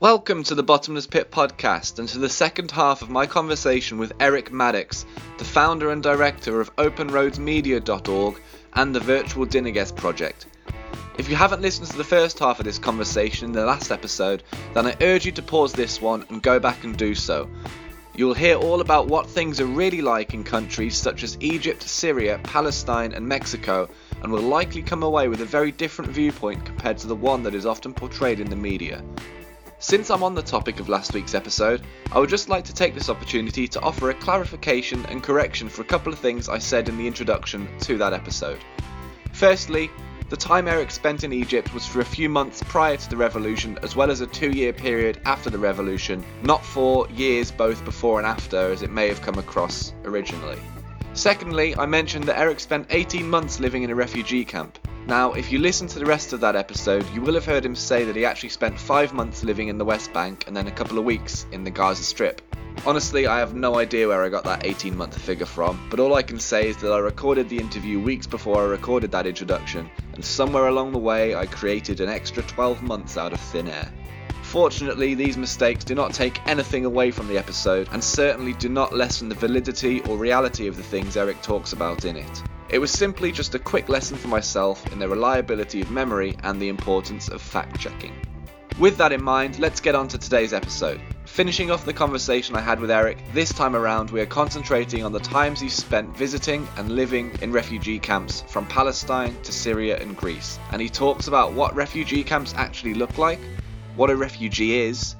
Welcome to the Bottomless Pit podcast and to the second half of my conversation with Eric Maddox, the founder and director of OpenRoadsMedia.org and the Virtual Dinner Guest Project. If you haven't listened to the first half of this conversation in the last episode, then I urge you to pause this one and go back and do so. You'll hear all about what things are really like in countries such as Egypt, Syria, Palestine, and Mexico, and will likely come away with a very different viewpoint compared to the one that is often portrayed in the media. Since I'm on the topic of last week's episode, I would just like to take this opportunity to offer a clarification and correction for a couple of things I said in the introduction to that episode. Firstly, the time Eric spent in Egypt was for a few months prior to the revolution, as well as a two year period after the revolution, not for years both before and after, as it may have come across originally. Secondly, I mentioned that Eric spent 18 months living in a refugee camp. Now, if you listen to the rest of that episode, you will have heard him say that he actually spent five months living in the West Bank and then a couple of weeks in the Gaza Strip. Honestly, I have no idea where I got that 18 month figure from, but all I can say is that I recorded the interview weeks before I recorded that introduction, and somewhere along the way I created an extra 12 months out of thin air. Fortunately, these mistakes do not take anything away from the episode, and certainly do not lessen the validity or reality of the things Eric talks about in it. It was simply just a quick lesson for myself in the reliability of memory and the importance of fact checking. With that in mind, let's get on to today's episode. Finishing off the conversation I had with Eric, this time around we are concentrating on the times he spent visiting and living in refugee camps from Palestine to Syria and Greece. And he talks about what refugee camps actually look like, what a refugee is,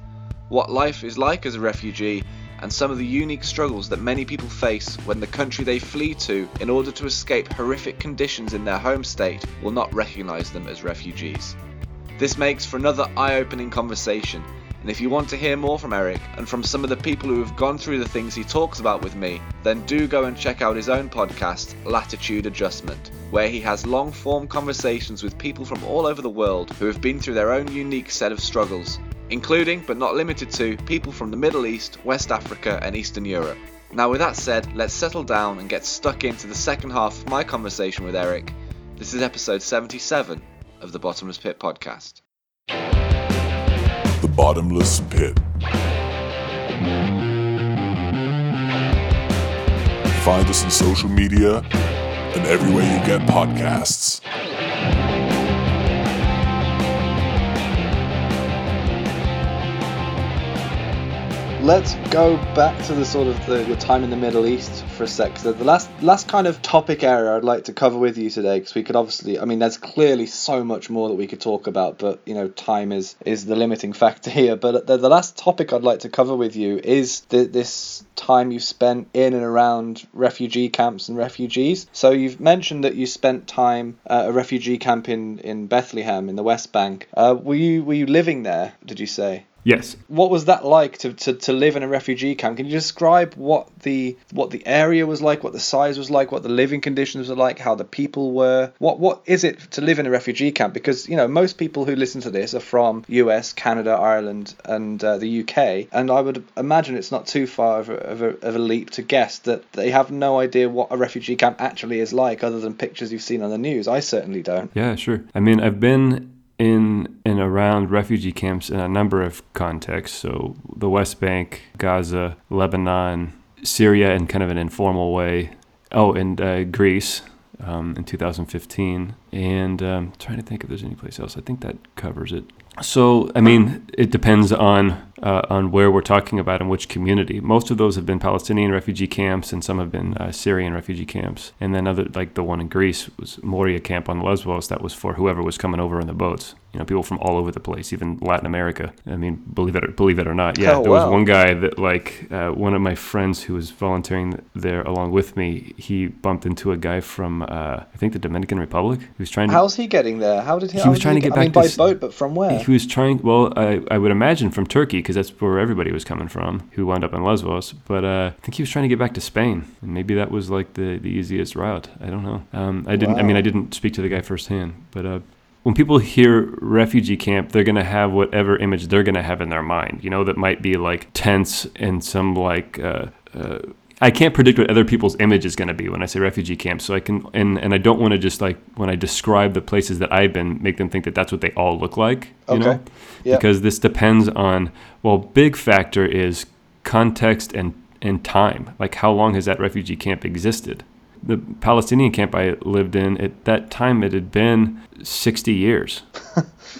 what life is like as a refugee, and some of the unique struggles that many people face when the country they flee to in order to escape horrific conditions in their home state will not recognise them as refugees. This makes for another eye opening conversation, and if you want to hear more from Eric and from some of the people who have gone through the things he talks about with me, then do go and check out his own podcast, Latitude Adjustment, where he has long form conversations with people from all over the world who have been through their own unique set of struggles including but not limited to people from the Middle East, West Africa, and Eastern Europe. Now, with that said, let's settle down and get stuck into the second half of my conversation with Eric. This is episode 77 of the Bottomless Pit podcast. The Bottomless Pit. Find us on social media and everywhere you get podcasts. let's go back to the sort of the, your time in the Middle East for a sec. The, last last kind of topic area I'd like to cover with you today, because we could obviously, I mean, there's clearly so much more that we could talk about, but you know, time is is the limiting factor here. But the, the last topic I'd like to cover with you is the, this time you spent in and around refugee camps and refugees. So you've mentioned that you spent time at a refugee camp in in Bethlehem in the West Bank. Uh, were you were you living there? Did you say? Yes. What was that like to, to, to live in a refugee camp? Can you describe what the what the area was like, what the size was like, what the living conditions were like, how the people were? What what is it to live in a refugee camp? Because you know most people who listen to this are from US, Canada, Ireland, and uh, the UK, and I would imagine it's not too far of a, of, a, of a leap to guess that they have no idea what a refugee camp actually is like, other than pictures you've seen on the news. I certainly don't. Yeah, sure. I mean, I've been in and around refugee camps in a number of contexts. So the West Bank, Gaza, Lebanon, Syria in kind of an informal way. Oh, and uh, Greece um, in 2015. And um, trying to think if there's any place else. I think that covers it. So, I mean, it depends on uh, on where we're talking about and which community. Most of those have been Palestinian refugee camps, and some have been uh, Syrian refugee camps. And then other, like the one in Greece, was Moria camp on Lesbos. That was for whoever was coming over in the boats. You know, people from all over the place, even Latin America. I mean, believe it or believe it or not, yeah. Oh, there wow. was one guy that, like, uh, one of my friends who was volunteering there along with me. He bumped into a guy from, uh, I think, the Dominican Republic. He was trying to. How's he getting there? How did he? He was trying to get I mean, back by to boat, but from where? He was trying. Well, I, I would imagine from Turkey because that's where everybody was coming from who wound up in Lesbos. But uh, I think he was trying to get back to Spain, and maybe that was like the, the easiest route. I don't know. Um, I didn't. I mean, I didn't speak to the guy firsthand, but. When people hear refugee camp, they're gonna have whatever image they're gonna have in their mind. You know, that might be like tents and some like uh, uh, I can't predict what other people's image is going to be when I say refugee camp. So I can, and, and I don't want to just like when I describe the places that I've been, make them think that that's what they all look like. You Okay. know, Yeah. because this depends on. Well, big factor is context and and time. Like how long has that refugee camp existed? The Palestinian camp I lived in at that time it had been sixty years.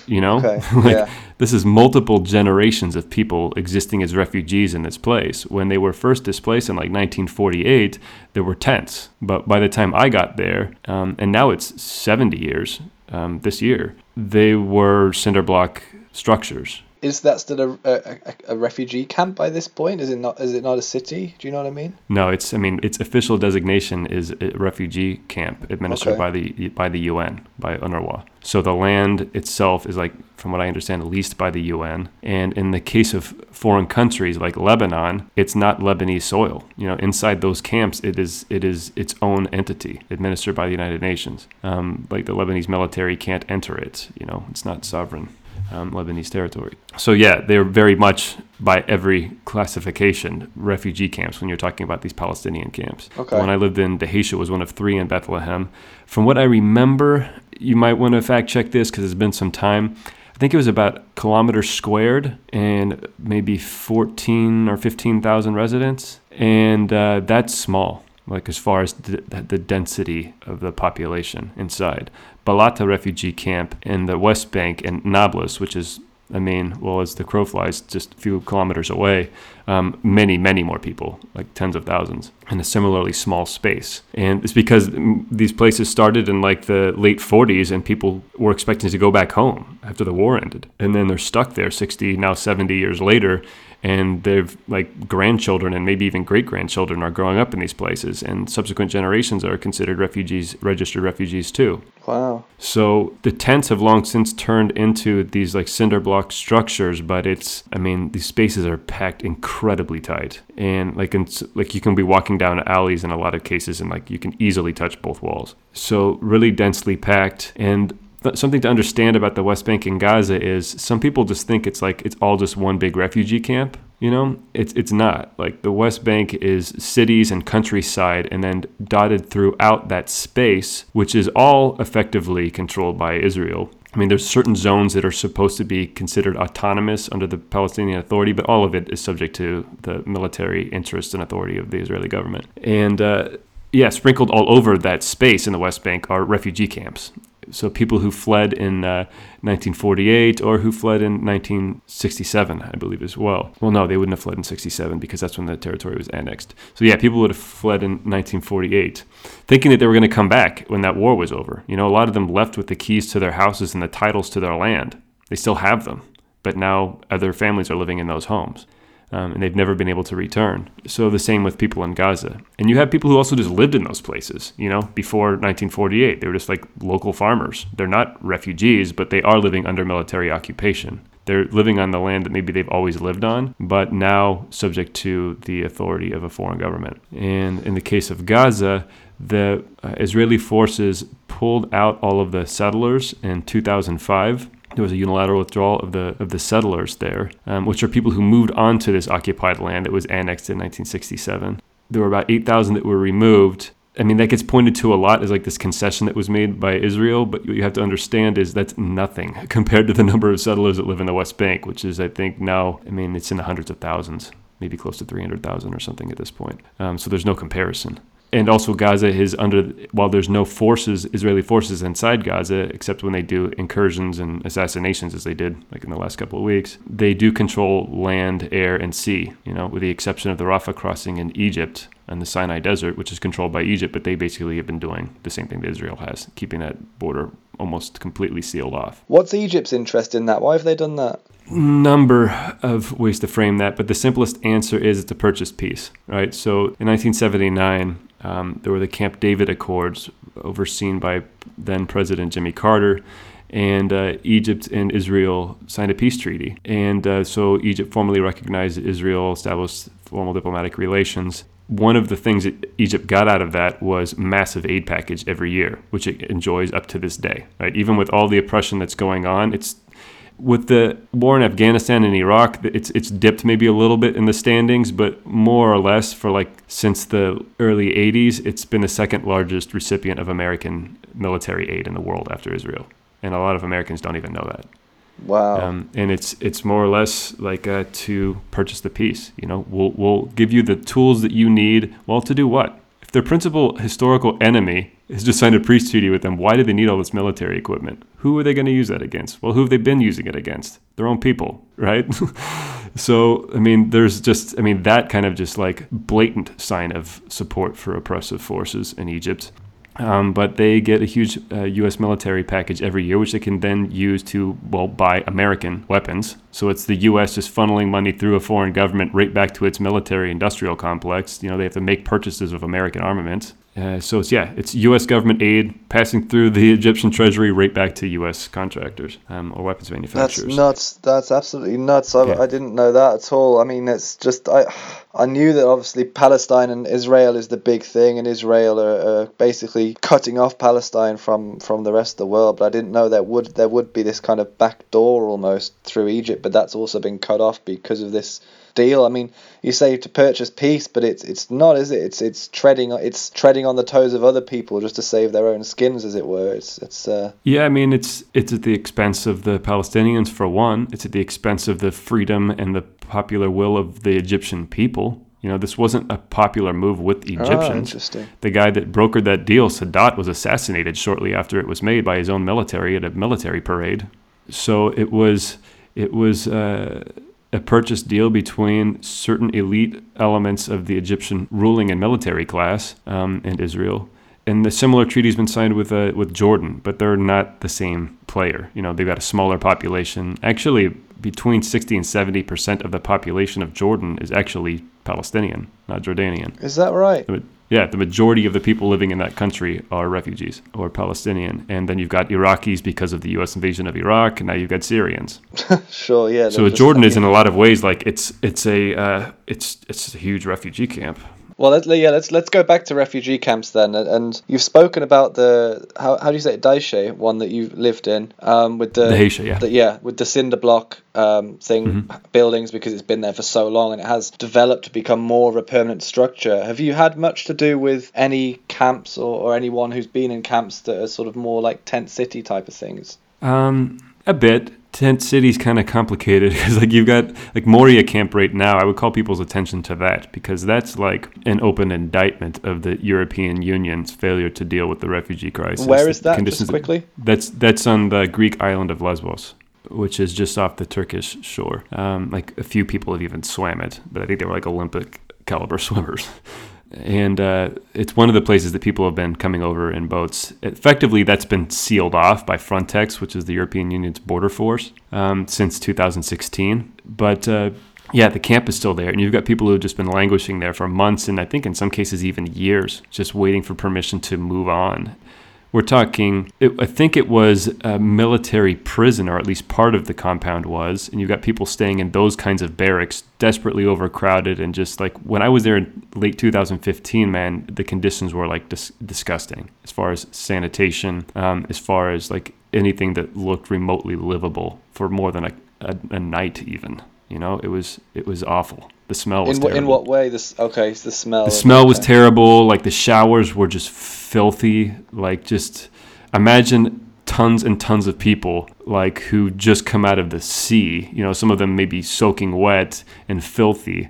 You know, Okay, like yeah. this is multiple generations of people existing as refugees in this place. When they were first displaced in like 1948, there were tents. But by the time I got there, um, and now it's 70 years um, this year, they were cinder block structures. Is that still a, a, a- refugee camp by this point? Is it not? Is it not a city? Do you know what I mean? No, it's I mean its official designation is a refugee camp administered Okay. by the by the UN by UNRWA. So the land itself is like, from what I understand, leased by the UN. And in the case of foreign countries like Lebanon, it's not Lebanese soil. You know, inside those camps, it is it is its own entity administered by the United Nations. Um, like the Lebanese military can't enter it. You know, it's not sovereign um, Lebanese territory. So yeah, they're very much by every classification refugee camps when you're talking about these Palestinian camps. Okay. The one I lived in, Dheisheh, was one of three in Bethlehem. From what I remember, you might want to fact check this because it's been some time. I think it was about kilometers squared and maybe 14 or 15,000 residents. And uh, that's small, like as far as the, the density of the population inside. Balata refugee camp in the West Bank and Nablus, which is, I mean, well, as the crow flies, just a few kilometers away, um, many, many more people, like tens of thousands, in a similarly small space. And it's because these places started in like the late 40s and people were expecting to go back home after the war ended. And then they're stuck there 60, now 70 years later. And they've like grandchildren and maybe even great grandchildren are growing up in these places, and subsequent generations are considered refugees, registered refugees too. Wow. So the tents have long since turned into these like cinder block structures, but it's I mean these spaces are packed incredibly tight, and like in, like you can be walking down alleys in a lot of cases, and like you can easily touch both walls. So really densely packed, and th- something to understand about the West Bank and Gaza is some people just think it's like it's all just one big refugee camp. You know, it's it's not. Like the West Bank is cities and countryside and then dotted throughout that space, which is all effectively controlled by Israel. I mean, there's certain zones that are supposed to be considered autonomous under the Palestinian Authority, but all of it is subject to the military interest and authority of the Israeli government. And uh, yeah, sprinkled all over that space in the West Bank are refugee camps. So people who fled in uh, 1948 or who fled in 1967, I believe, as well. Well, no, they wouldn't have fled in 67 because that's when the territory was annexed. So yeah, people would have fled in 1948, thinking that they were going to come back when that war was over. You know, a lot of them left with the keys to their houses and the titles to their land. They still have them, but now other families are living in those homes um, and they've never been able to return. So the same with people in Gaza. And you have people who also just lived in those places, you know, before 1948. They were just like local farmers. They're not refugees, but they are living under military occupation. They're living on the land that maybe they've always lived on, but now subject to the authority of a foreign government. And in the case of Gaza, the uh, Israeli forces pulled out all of the settlers in 2005 there was a unilateral withdrawal of the of the settlers there, um, which are people who moved onto this occupied land that was annexed in 1967. There were about 8,000 that were removed. I mean, that gets pointed to a lot as like this concession that was made by Israel, but what you have to understand is that's nothing compared to the number of settlers that live in the West Bank, which is, I think, now, I mean, it's in the hundreds of thousands, maybe close to 300,000 or something at this point. Um, so there's no comparison and also Gaza is under while there's no forces Israeli forces inside Gaza except when they do incursions and assassinations as they did like in the last couple of weeks they do control land air and sea you know with the exception of the Rafah crossing in Egypt and the Sinai desert which is controlled by Egypt but they basically have been doing the same thing that Israel has keeping that border almost completely sealed off What's Egypt's interest in that? Why have they done that? number of ways to frame that, but the simplest answer is it's a purchase peace, right? So in 1979, um, there were the Camp David Accords, overseen by then President Jimmy Carter, and uh, Egypt and Israel signed a peace treaty. And uh, so Egypt formally recognized Israel, established formal diplomatic relations. One of the things that Egypt got out of that was massive aid package every year, which it enjoys up to this day. Right, even with all the oppression that's going on, it's with the war in Afghanistan and Iraq, it's it's dipped maybe a little bit in the standings, but more or less for like since the early 80s, it's been the second largest recipient of American military aid in the world after Israel, and a lot of Americans don't even know that. Wow. Um, and it's it's more or less like uh, to purchase the peace. You know, we'll we'll give you the tools that you need. Well, to do what? Their principal historical enemy has just signed a peace treaty with them, why do they need all this military equipment? Who are they going to use that against? Well, who have they been using it against? Their own people, right? so, I mean, there's just, I mean, that kind of just like blatant sign of support for oppressive forces in Egypt. Um, but they get a huge uh, U.S. military package every year, which they can then use to well buy American weapons. So it's the U.S. just funneling money through a foreign government right back to its military-industrial complex. You know, they have to make purchases of American armaments. Uh, so it's yeah, it's U.S. government aid passing through the Egyptian treasury right back to U.S. contractors um, or weapons manufacturers. That's nuts. That's absolutely nuts. I, Yeah. I didn't know that at all. I mean, it's just I I knew that obviously Palestine and Israel is the big thing, and Israel are, are basically cutting off Palestine from from the rest of the world. But I didn't know there would there would be this kind of back door almost through Egypt, but that's also been cut off because of this deal. I mean, you say to purchase peace, but it's it's not, is it? It's it's treading it's treading on the toes of other people just to save their own skins, as it were. It's it's uh, Yeah, I mean it's it's at the expense of the Palestinians for one. It's at the expense of the freedom and the popular will of the Egyptian people. You know, this wasn't a popular move with ah, Egyptians. interesting. the guy that brokered that deal, Sadat, was assassinated shortly after it was made by his own military at a military parade. So it was it was uh, a purchase deal between certain elite elements of the Egyptian ruling and military class um, and Israel. And the similar treaty's been signed with uh, with Jordan, but they're not the same player. You know, they've got a smaller population. Actually, between 60 and 70 percent of the population of Jordan is actually Palestinian, not Jordanian. Is that right? Yeah, the majority of the people living in that country are refugees or Palestinian. And then you've got Iraqis because of the U.S. invasion of Iraq, and now you've got Syrians. Sure, yeah. So just- Jordan is in a lot of ways like it's it's a uh, it's it's a huge refugee camp. Well, let, yeah, let's let's go back to refugee camps then, and, and you've spoken about the how, how do you say it, Daishe, one that you lived in, um, with the, The yeah. the- yeah, with the cinder block um, thing Mm-hmm. buildings because it's been there for so long and it has developed to become more of a permanent structure. Have you had much to do with any camps or, or anyone who's been in camps that are sort of more like tent city type of things? Um, a bit. Tent City's kind of complicated because like you've got like Moria camp right now. I would call people's attention to that because that's like an open indictment of the European Union's failure to deal with the refugee crisis. Where is that? Just quickly. That's that's on the Greek island of Lesbos, which is just off the Turkish shore. Um, like a few people have even swam it, but I think they were like Olympic caliber swimmers. And uh, it's one of the places that people have been coming over in boats. Effectively, that's been sealed off by Frontex, which is the European Union's border force, um, since 2016. But uh, yeah, the camp is still there, and you've got people who have just been languishing there for months, and I think in some cases even years, just waiting for permission to move on. We're talking, it, I think it was a military prison, or at least part of the compound was. And you've got people staying in those kinds of barracks, desperately overcrowded. And just like when I was there in late 2015, man, the conditions were like dis- disgusting as far as sanitation, um, as far as like anything that looked remotely livable for more than a, a, a night, even. You know, it was it was awful. The smell was In, wh- in what way? This okay, the smell. The smell was okay. terrible. Like the showers were just filthy. Like just imagine tons and tons of people like who just come out of the sea. You know, some of them may be soaking wet and filthy.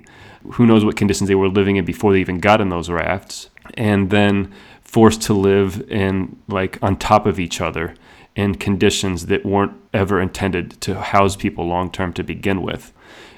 Who knows what conditions they were living in before they even got in those rafts, and then forced to live in like on top of each other in conditions that weren't ever intended to house people long term to begin with.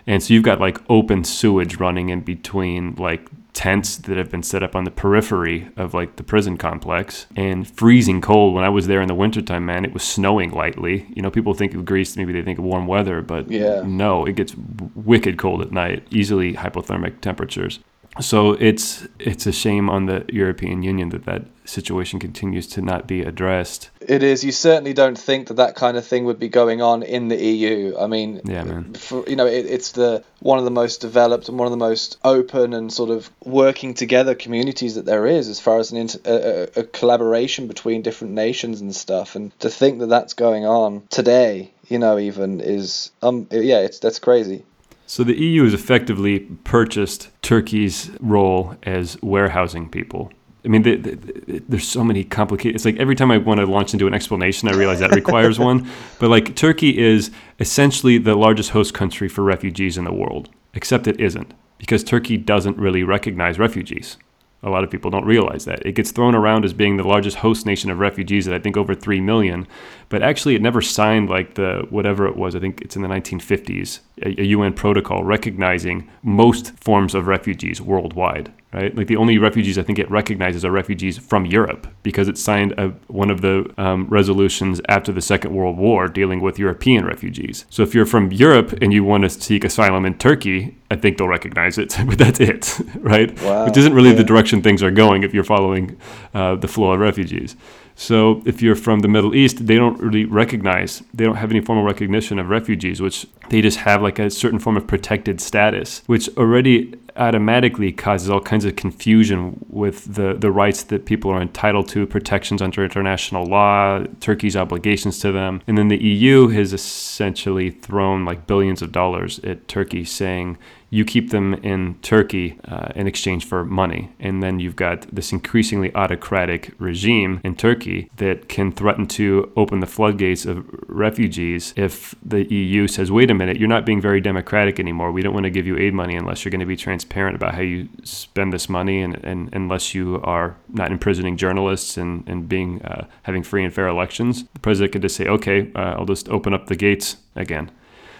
And so you've got like open sewage running in between like tents that have been set up on the periphery of like the prison complex and freezing cold. When I was there in the wintertime, man, it was snowing lightly. You know, people think of Greece, maybe they think of warm weather, but Yeah. no, it gets wicked cold at night, easily hypothermic temperatures. So it's it's a shame on the European Union that that situation continues to not be addressed. It is. You certainly don't think that that kind of thing would be going on in the EU. I mean, yeah, man. For, you know, it, it's the one of the most developed and one of the most open and sort of working together communities that there is, as far as an inter, a, a collaboration between different nations and stuff. And to think that that's going on today, you know, even is um yeah, it's that's crazy. So the EU has effectively purchased Turkey's role as warehousing people. I mean, the, the, there's so many complicated. It's like every time I want to launch into an explanation, I realize that requires one. But like Turkey is essentially the largest host country for refugees in the world, except it isn't because Turkey doesn't really recognize refugees. A lot of people don't realize that. It gets thrown around as being the largest host nation of refugees at I think over 3 million, but actually it never signed like the whatever it was, I think it's in the 1950s, a, a UN protocol recognizing most forms of refugees worldwide right? Like the only refugees I think it recognizes are refugees from Europe because it signed a, one of the um, resolutions after the Second World War dealing with European refugees. So if you're from Europe and you want to seek asylum in Turkey, I think they'll recognize it, but that's it, right? Wow. Which isn't really yeah. the direction things are going if you're following uh, the flow of refugees. So if you're from the Middle East, they don't really recognize, they don't have any formal recognition of refugees, which they just have like a certain form of protected status, which already automatically causes all kinds of confusion with the, the rights that people are entitled to, protections under international law, Turkey's obligations to them. And then the EU has essentially thrown like billions of dollars at Turkey saying, you keep them in Turkey uh, in exchange for money. And then you've got this increasingly autocratic regime in Turkey that can threaten to open the floodgates of refugees if the EU says, wait a minute, you're not being very democratic anymore. We don't want to give you aid money unless you're going to be transparent about how you spend this money and, and unless you are not imprisoning journalists and, and being uh, having free and fair elections. The president could just say, okay, uh, I'll just open up the gates again.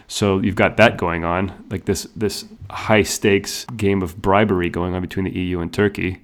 So you've got that going on, like this this high stakes game of bribery going on between the EU and Turkey.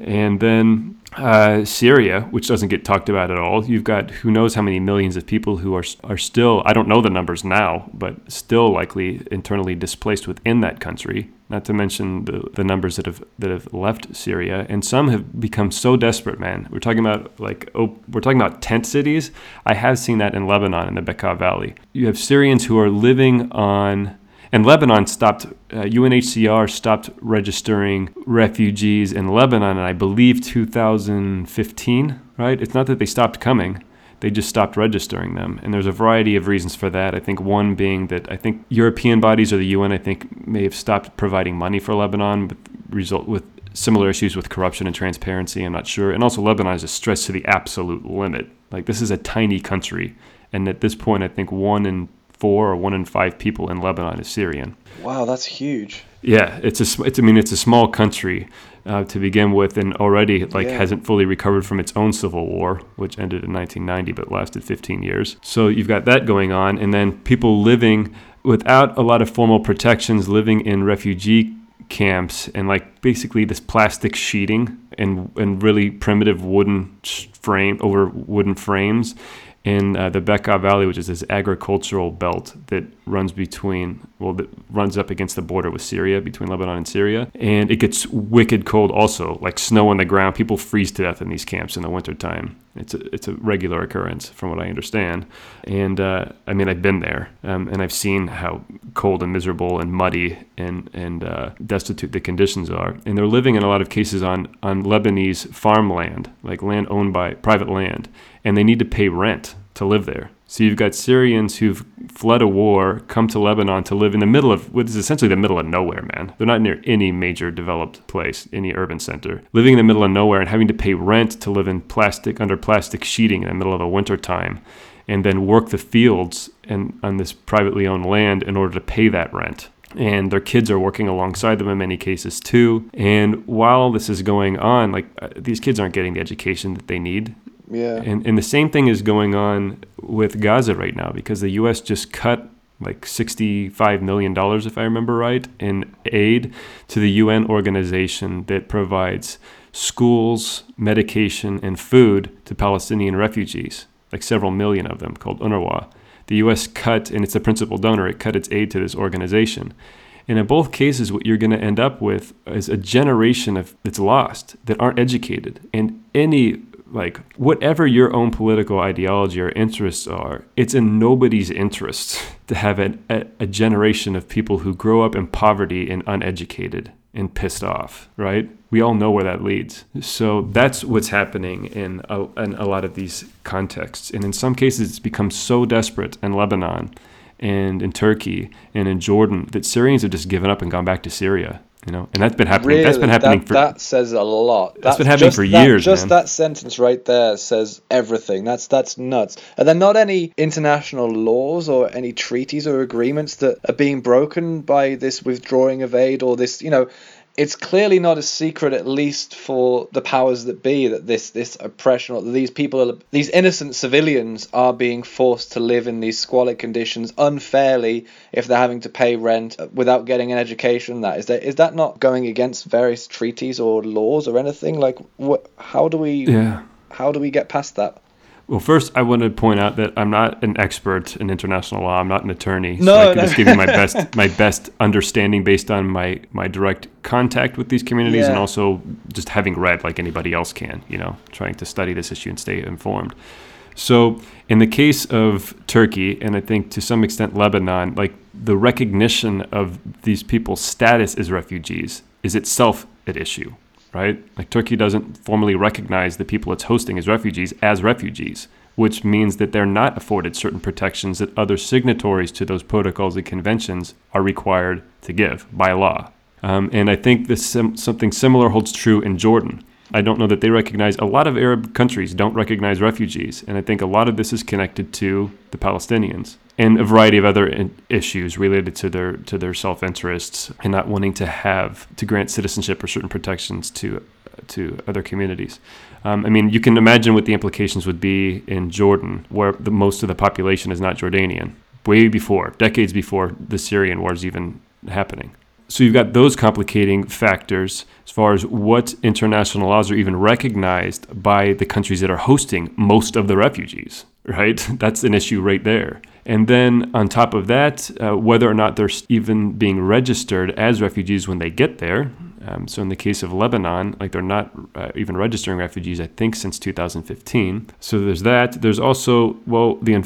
And then uh, Syria, which doesn't get talked about at all. You've got who knows how many millions of people who are are still I don't know the numbers now, but still likely internally displaced within that country. Not to mention the, the numbers that have that have left Syria, and some have become so desperate. Man, we're talking about like oh, we're talking about tent cities. I have seen that in Lebanon in the Bekaa Valley. You have Syrians who are living on and Lebanon stopped, uh, UNHCR stopped registering refugees in Lebanon in, I believe, 2015, right? It's not that they stopped coming, they just stopped registering them. And there's a variety of reasons for that. I think one being that I think European bodies or the UN, I think, may have stopped providing money for Lebanon with result with similar issues with corruption and transparency. I'm not sure. And also, Lebanon is stressed to the absolute limit. Like, this is a tiny country. And at this point, I think one in four or one in five people in Lebanon is Syrian. Wow, that's huge. Yeah, it's a. It's, I mean, it's a small country uh, to begin with, and already like yeah. hasn't fully recovered from its own civil war, which ended in 1990 but lasted 15 years. So you've got that going on, and then people living without a lot of formal protections, living in refugee camps and like basically this plastic sheeting and and really primitive wooden frame over wooden frames in uh, the Bekaa Valley, which is this agricultural belt that runs between, well, that runs up against the border with Syria, between Lebanon and Syria. And it gets wicked cold also, like snow on the ground. People freeze to death in these camps in the wintertime. It's a, it's a regular occurrence, from what I understand. And uh, I mean, I've been there um, and I've seen how cold and miserable and muddy and, and uh, destitute the conditions are. And they're living in a lot of cases on, on Lebanese farmland, like land owned by private land and they need to pay rent to live there. So you've got Syrians who've fled a war, come to Lebanon to live in the middle of what is essentially the middle of nowhere, man. They're not near any major developed place, any urban center. Living in the middle of nowhere and having to pay rent to live in plastic under plastic sheeting in the middle of the winter time and then work the fields and on this privately owned land in order to pay that rent and their kids are working alongside them in many cases too. And while this is going on, like uh, these kids aren't getting the education that they need. Yeah. And and the same thing is going on with Gaza right now because the U.S. just cut like $65 million, if I remember right, in aid to the UN organization that provides schools, medication, and food to Palestinian refugees, like several million of them, called UNRWA. The US cut, and it's the principal donor, it cut its aid to this organization. And in both cases, what you're going to end up with is a generation of that's lost that aren't educated. And any like whatever your own political ideology or interests are, it's in nobody's interest to have a, a, a generation of people who grow up in poverty and uneducated and pissed off, right? We all know where that leads. So that's what's happening in a, in a lot of these contexts. And in some cases, it's become so desperate in Lebanon and in Turkey and in Jordan that Syrians have just given up and gone back to Syria. You know, and that's been happening. Really, that's been happening that, for that says a lot. That's been happening for that- years, Just man. that sentence right there says everything. That's that's nuts. Are there not any international laws or any treaties or agreements that are being broken by this withdrawing of aid or this? You know, it's clearly not a secret, at least for the powers that be, that this this oppression or these people are these innocent civilians are being forced to live in these squalid conditions unfairly if they're having to pay rent without getting an education. That is that is that not going against various treaties or laws or anything? Like, what? How do we? yeah. How do we get past that? Well, first, I want to point out that I'm not an expert in international law. I'm not an attorney, so No, I can no. just give you my best my best understanding based on my my direct contact with these communities, and also just having read like anybody else can. You know, trying to study this issue and stay informed. So, in the case of Turkey, and I think to some extent Lebanon, like the recognition of these people's status as refugees is itself at issue, right? Like Turkey doesn't formally recognize the people it's hosting as refugees as refugees, which means that they're not afforded certain protections that other signatories to those protocols and conventions are required to give by law. Um, and I think this sim- something similar holds true in Jordan. I don't know that they recognize a lot of Arab countries don't recognize refugees, and I think a lot of this is connected to the Palestinians and a variety of other issues related to their to their self interests and not wanting to have to grant citizenship or certain protections to to other communities. Um, I mean, you can imagine what the implications would be in Jordan, where the most of the population is not Jordanian, way before, decades before the Syrian war is even happening. So you've got those complicating factors as far as what international laws are even recognized by the countries that are hosting most of the refugees, right? That's an issue right there. And then on top of that, uh, whether or not they're even being registered as refugees when they get there. Um, so in the case of Lebanon, like they're not uh, even registering refugees, I think, since 2015. So there's that. There's also, well, the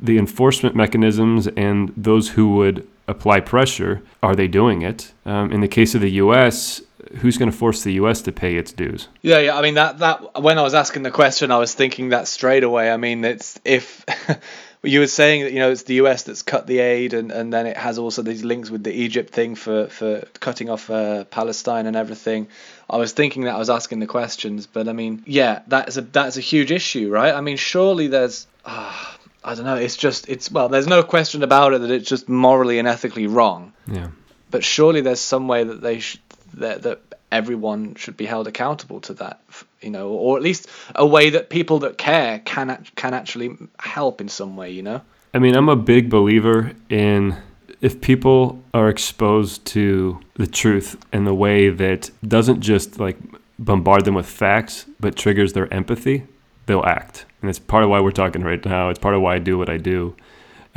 the enforcement mechanisms and those who would apply pressure, are they doing it? Um, in the case of the U.S., who's going to force the U.S. to pay its dues? Yeah, yeah. I mean that that when I was asking the question, I was thinking that straight away. I mean, it's if you were saying that you know it's the U.S. that's cut the aid, and, and then it has also these links with the Egypt thing for for cutting off uh, Palestine and everything. I was thinking that I was asking the questions, but I mean, yeah, that's a that's a huge issue, right? I mean, surely there's. ah, I don't know. It's just it's well. There's no question about it that it's just morally and ethically wrong. Yeah. But surely there's some way that they sh- that that everyone should be held accountable to that, you know, or at least a way that people that care can can actually help in some way, you know. I mean, I'm a big believer in if people are exposed to the truth in the way that doesn't just like bombard them with facts, but triggers their empathy, they'll act. And it's part of why we're talking right now. It's part of why I do what I do.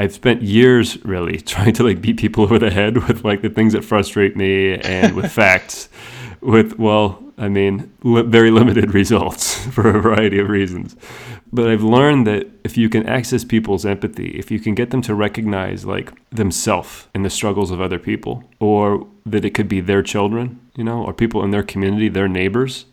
I've spent years really trying to like beat people over the head with like the things that frustrate me and with facts with well i mean li- very limited results for a variety of reasons. But i've learned that if you can access people's empathy if you can get them to recognize like themselves in the struggles of other people or that it could be their children you know or people in their community their neighbors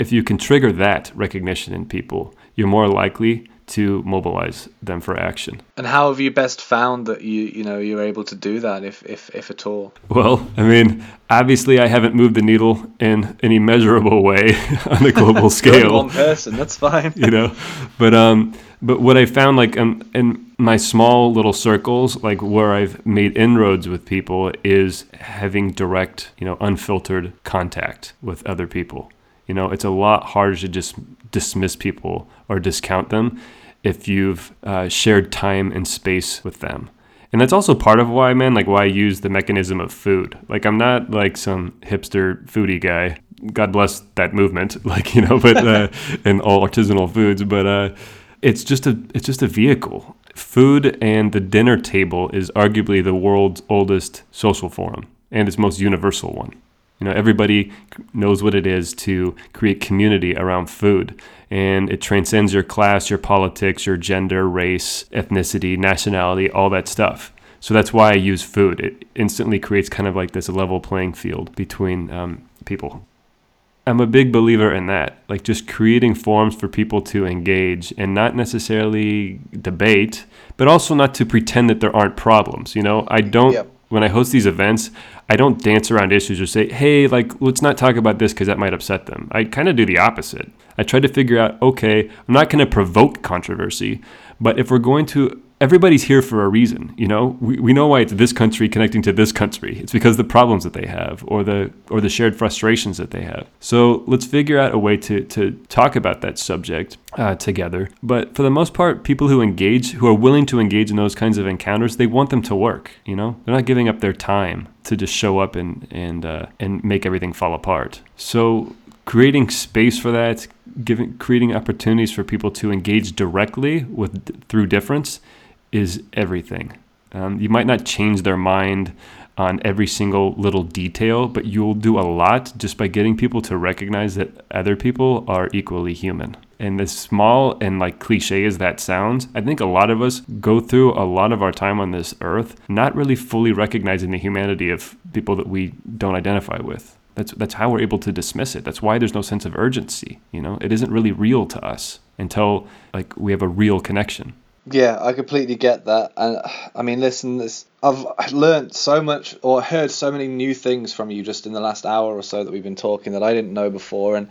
if you can trigger that recognition in people you're more likely to mobilize them for action And how have you best found that you you know you're able to do that, if if if at all? Well, I mean, obviously, I haven't moved the needle in any measurable way on a global scale, one person. That's fine. you know. But um, but what I found, like, um, in my small little circles, like where I've made inroads with people, is having direct, you know, unfiltered contact with other people. You know, it's a lot harder to just dismiss people or discount them if you've uh, shared time and space with them. And that's also part of why, man, like why I use the mechanism of food. Like I'm not like some hipster foodie guy. God bless that movement, like you know, but uh, and all artisanal foods. But uh, it's just a it's just a vehicle. Food and the dinner table is arguably the world's oldest social forum, and its most universal one. You know, everybody knows what it is to create community around food, and it transcends your class, your politics, your gender, race, ethnicity, nationality, all that stuff. So that's why I use food. It instantly creates kind of like this level playing field between um, people. I'm a big believer in that, like just creating forums for people to engage and not necessarily debate, but also not to pretend that there aren't problems. You know, I don't, yep. when I host these events, I don't dance around issues or say, hey, like, let's not talk about this because that might upset them. I kind of do the opposite. I try to figure out, okay, I'm not going to provoke controversy, but if we're going to everybody's here for a reason you know? We, we know why it's this country connecting to this country. It's because the problems that they have or the or the shared frustrations that they have. So let's figure out a way to to talk about that subject uh, together. But for the most part people who engage who are willing to engage in those kinds of encounters they want them to work you know? They're not giving up their time to just show up and and uh, and make everything fall apart. So creating space for that giving creating opportunities for people to engage directly with through difference is everything. Um, you might not change their mind on every single little detail, but you'll do a lot just by getting people to recognize that other people are equally human. And as small and like cliche as that sounds, I think a lot of us go through a lot of our time on this earth not really fully recognizing the humanity of people that we don't identify with. That's that's how we're able to dismiss it. That's why there's no sense of urgency, you know? It isn't really real to us until like we have a real connection. Yeah, I completely get that, and I mean, listen, this, I've learned so much or heard so many new things from you just in the last hour or so that we've been talking that I didn't know before, and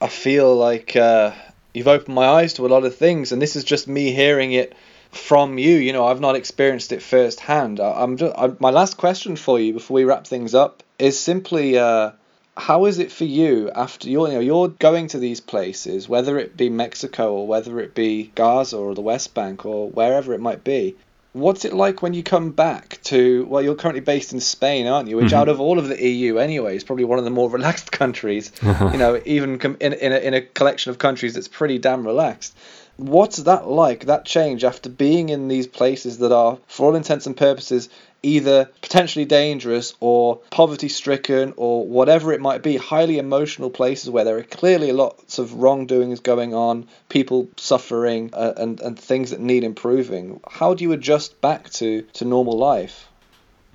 I feel like uh, you've opened my eyes to a lot of things, and this is just me hearing it from you. You know, I've not experienced it firsthand. I, am just I, my last question for you before we wrap things up is simply. Uh, how is it for you after you're you know you're going to these places, whether it be Mexico or whether it be Gaza or the West Bank or wherever it might be? What's it like when you come back to well, you're currently based in Spain, aren't you? Which mm-hmm. out of all of the EU anyway is probably one of the more relaxed countries. you know, even in in a, in a collection of countries that's pretty damn relaxed. What's that like? That change after being in these places that are, for all intents and purposes, either potentially dangerous or poverty stricken or whatever it might be, highly emotional places where there are clearly lots of wrongdoings going on, people suffering, uh, and, and things that need improving. How do you adjust back to, to normal life?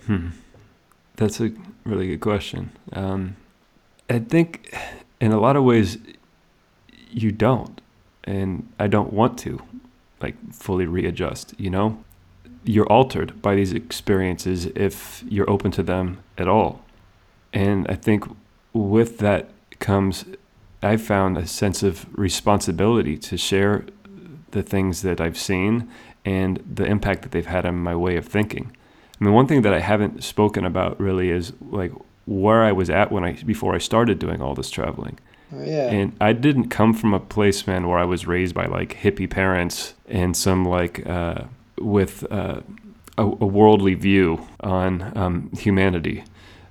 Hmm. That's a really good question. Um, I think in a lot of ways, you don't. And I don't want to like fully readjust, you know? You're altered by these experiences if you're open to them at all. And I think with that comes, I've found a sense of responsibility to share the things that I've seen and the impact that they've had on my way of thinking. I mean, one thing that I haven't spoken about really is like where I was at when I before I started doing all this traveling. Oh, yeah. And I didn't come from a place, man, where I was raised by like hippie parents and some like uh, with uh, a, a, worldly view on um, humanity.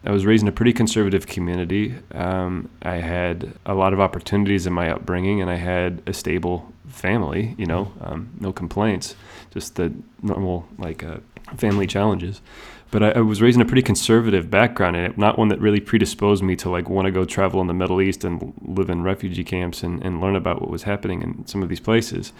I was raised in a pretty conservative community. Um, I had a lot of opportunities in my upbringing, and I had a stable family. You know, um, no complaints, just the normal like uh, family challenges. But I, I, was raised in a pretty conservative background, and not one that really predisposed me to like want to go travel in the Middle East and live in refugee camps and, and learn about what was happening in some of these places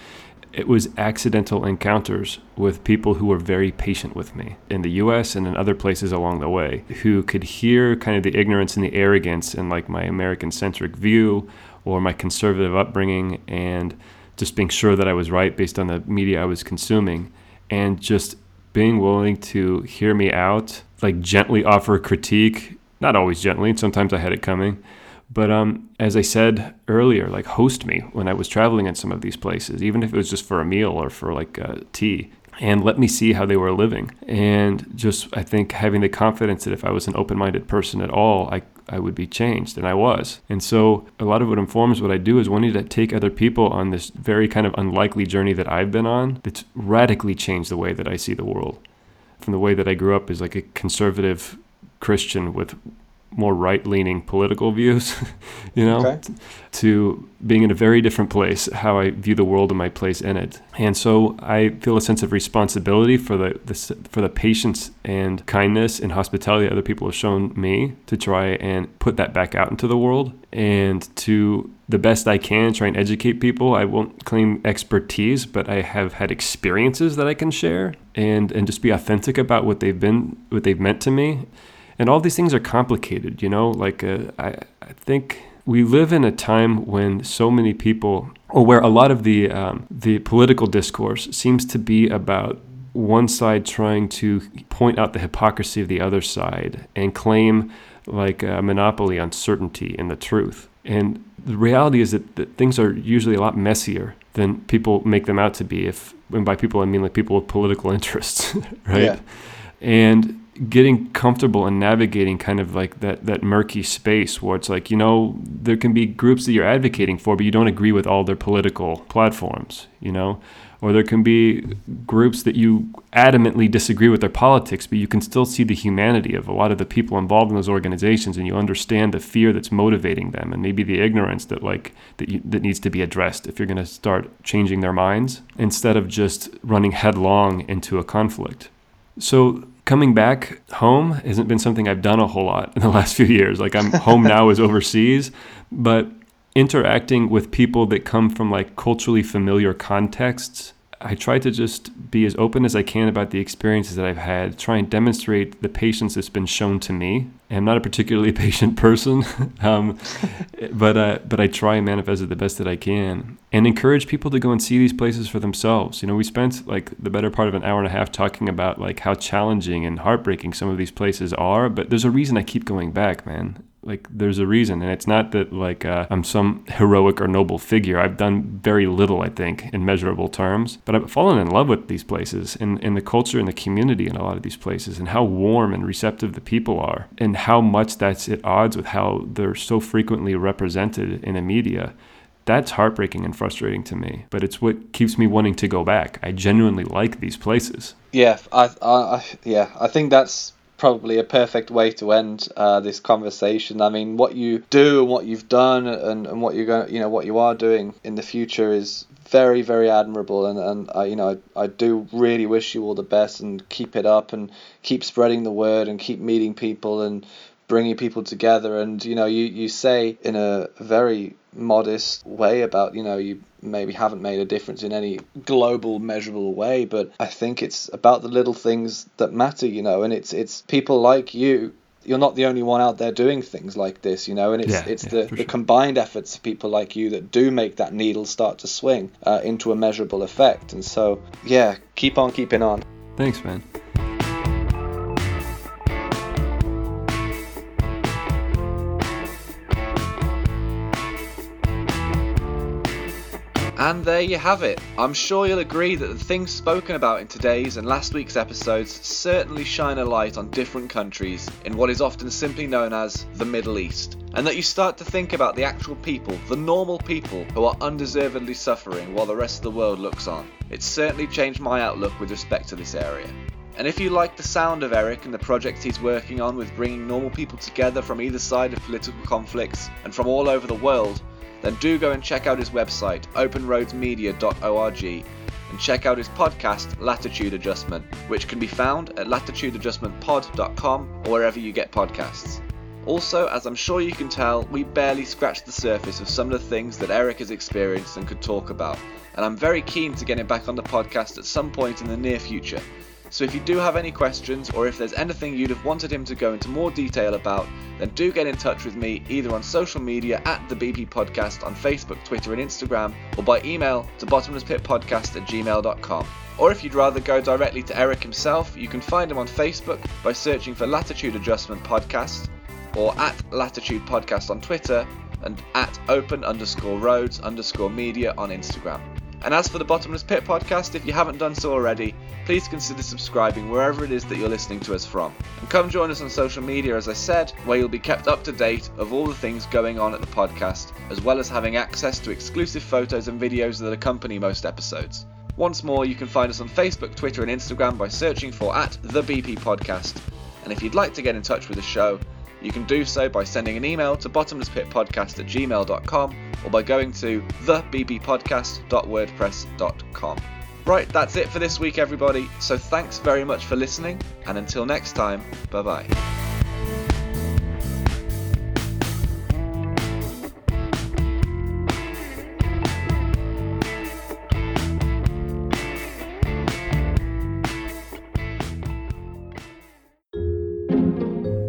it was accidental encounters with people who were very patient with me in the US and in other places along the way, who could hear kind of the ignorance and the arrogance and like my American centric view or my conservative upbringing and just being sure that I was right based on the media I was consuming and just being willing to hear me out, like gently offer critique, not always gently, sometimes I had it coming but um, as I said earlier, like host me when I was traveling in some of these places, even if it was just for a meal or for like uh, tea, and let me see how they were living. And just, I think, having the confidence that if I was an open minded person at all, I, I would be changed, and I was. And so, a lot of what informs what I do is wanting to take other people on this very kind of unlikely journey that I've been on that's radically changed the way that I see the world. From the way that I grew up as like a conservative Christian with more right leaning political views, you know, Okay. to being in a very different place, how I view the world and my place in it. And so I feel a sense of responsibility for the, the for the patience and kindness and hospitality other people have shown me to try and put that back out into the world and to the best I can try and educate people. I won't claim expertise, but I have had experiences that I can share and and just be authentic about what they've been what they've meant to me. And all these things are complicated, you know? Like uh, I I think we live in a time when so many people or where a lot of the um, the political discourse seems to be about one side trying to point out the hypocrisy of the other side and claim like a monopoly on certainty and the truth. And the reality is that, that things are usually a lot messier than people make them out to be. If and by people I mean like people with political interests, right? Yeah. And getting comfortable and navigating kind of like that that murky space where it's like you know there can be groups that you're advocating for but you don't agree with all their political platforms you know? Or there can be groups that you adamantly disagree with their politics but you can still see the humanity of a lot of the people involved in those organizations and you understand the fear that's motivating them and maybe the ignorance that like that you, that needs to be addressed if you're going to start changing their minds instead of just running headlong into a conflict. So coming back home hasn't been something I've done a whole lot in the last few years. Like I'm home now is overseas, but interacting with people that come from like culturally familiar contexts, I try to just be as open as I can about the experiences that I've had, try and demonstrate the patience that's been shown to me. I'm not a particularly patient person, um, but uh, but I try and manifest it the best that I can, and encourage people to go and see these places for themselves. You know, we spent like the better part of an hour and a half talking about like how challenging and heartbreaking some of these places are, but there's a reason I keep going back, man like there's a reason and it's not that like uh, i'm some heroic or noble figure. I've done very little i think in measurable terms but i've fallen in love with these places and, and the culture and the community in a lot of these places and how warm and receptive the people are and how much that's at odds with how they're so frequently represented in the media. That's heartbreaking and frustrating to me but it's what keeps me wanting to go back. I genuinely like these places. Yeah, I, I, I yeah, I think that's probably a perfect way to end uh, this conversation. I mean, what you do and what you've done and, and what you're going, you know, what you are doing in the future is very, very admirable. And and I, you know, I, I do really wish you all the best and keep it up and keep spreading the word and keep meeting people and bringing people together. And you know, you you say in a very modest way about you know you maybe haven't made a difference in any global measurable way but i think it's about the little things that matter you know and it's it's people like you you're not the only one out there doing things like this you know and it's Yeah, it's yeah, the, the sure. combined efforts of people like you that do make that needle start to swing uh, into a measurable effect. And so yeah keep on keeping on. Thanks man And there you have it. I'm sure you'll agree that the things spoken about in today's and last week's episodes certainly shine a light on different countries in what is often simply known as the Middle East, and that you start to think about the actual people, the normal people who are undeservedly suffering while the rest of the world looks on. It's certainly changed my outlook with respect to this area. And if you like the sound of Eric and the projects he's working on with bringing normal people together from either side of political conflicts and from all over the world, then do go and check out his website, openroadsmedia.org, and check out his podcast, Latitude Adjustment, which can be found at latitudeadjustmentpod.com or wherever you get podcasts. Also, as I'm sure you can tell, we barely scratched the surface of some of the things that Eric has experienced and could talk about, and I'm very keen to get him back on the podcast at some point in the near future. So if you do have any questions or if there's anything you'd have wanted him to go into more detail about, then do get in touch with me either on social media at the BP Podcast on Facebook, Twitter, and Instagram, or by email to bottomlesspitpodcast at gmail.com. Or if you'd rather go directly to Eric himself, you can find him on Facebook by searching for Latitude Adjustment Podcast, or at Latitude Podcast on Twitter, and at open underscore roads underscore media on Instagram. And as for the Bottomless Pit podcast, if you haven't done so already, please consider subscribing wherever it is that you're listening to us from. And come join us on social media, as I said, where you'll be kept up to date of all the things going on at the podcast, as well as having access to exclusive photos and videos that accompany most episodes. Once more, you can find us on Facebook, Twitter, and Instagram by searching for at the BP Podcast. And if you'd like to get in touch with the show, You can do so by sending an email to bottomlesspitpodcast at gmail.com or by going to thebppodcast.wordpress.com. Right, that's it for this week, everybody. So thanks very much for listening, and until next time, bye bye.